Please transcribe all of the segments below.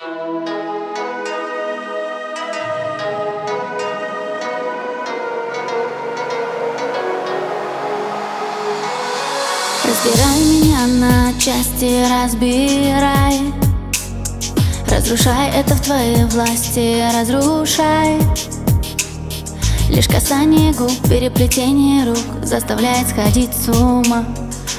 Разбирай меня на части, разбирай. Разрушай это в твоей власти, разрушай. Лишь касание губ, переплетение рук Заставляет сходить с ума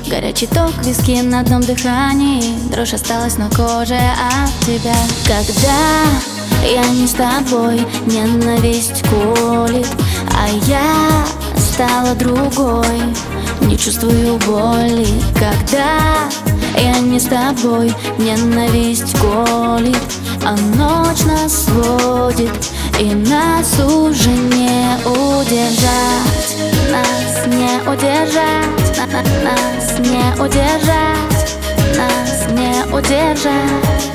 Горячий ток, виски на одном дыхании. Дрожь осталась на коже от тебя. Когда я не с тобой, ненависть колит А я стала другой. Не чувствую боли, когда я не с тобой Ненависть колит, а ночь нас сводит И нас уже не удержать. Нас не удержать Нас не удержать Нас не удержать.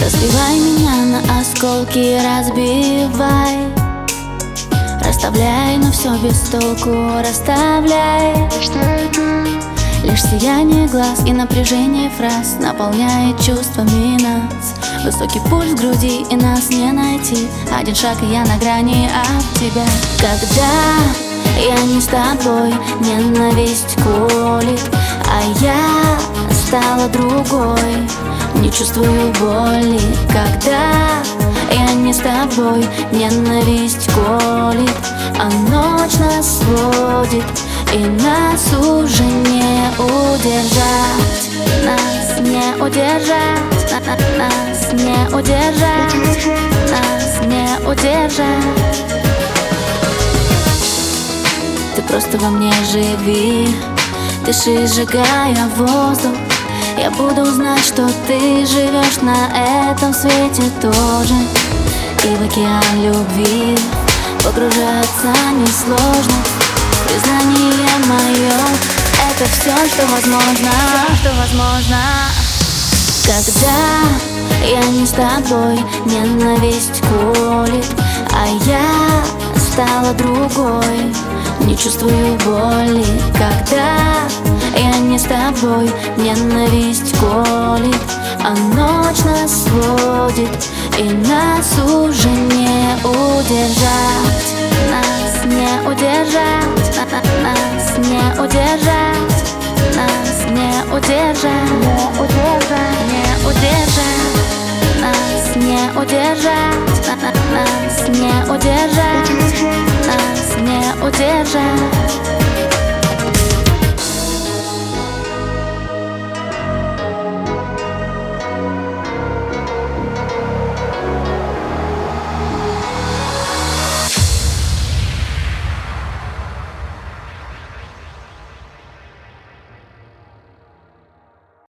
Разбивай меня на осколки, разбивай. Расставляй, но все без толку, расставляй. Лишь сияние глаз и напряжение фраз Наполняет чувствами нас. Высокий пульс в груди и нас не найти. Один шаг и я на грани от тебя. Когда я не с тобой, ненависть колит А я стала другой. Не чувствую боли, когда я не с тобой Ненависть колит, а ночь нас сводит И нас уже не удержать. Нас не удержать Нас не удержать Нас не удержать просто во мне живи. Дыши, сжигая воздух. Я буду знать, что ты живешь на этом свете тоже. И в океан любви Погружаться несложно. Признание мое Это все, что возможно. Что возможно. Когда я не с тобой Ненависть колит А я стала другой Не чувствую боли Когда я не с тобой. Ненависть колит А ночь нас сводит И нас уже не удержать. Нас не удержать Нас не удержать Нас не удержать Нас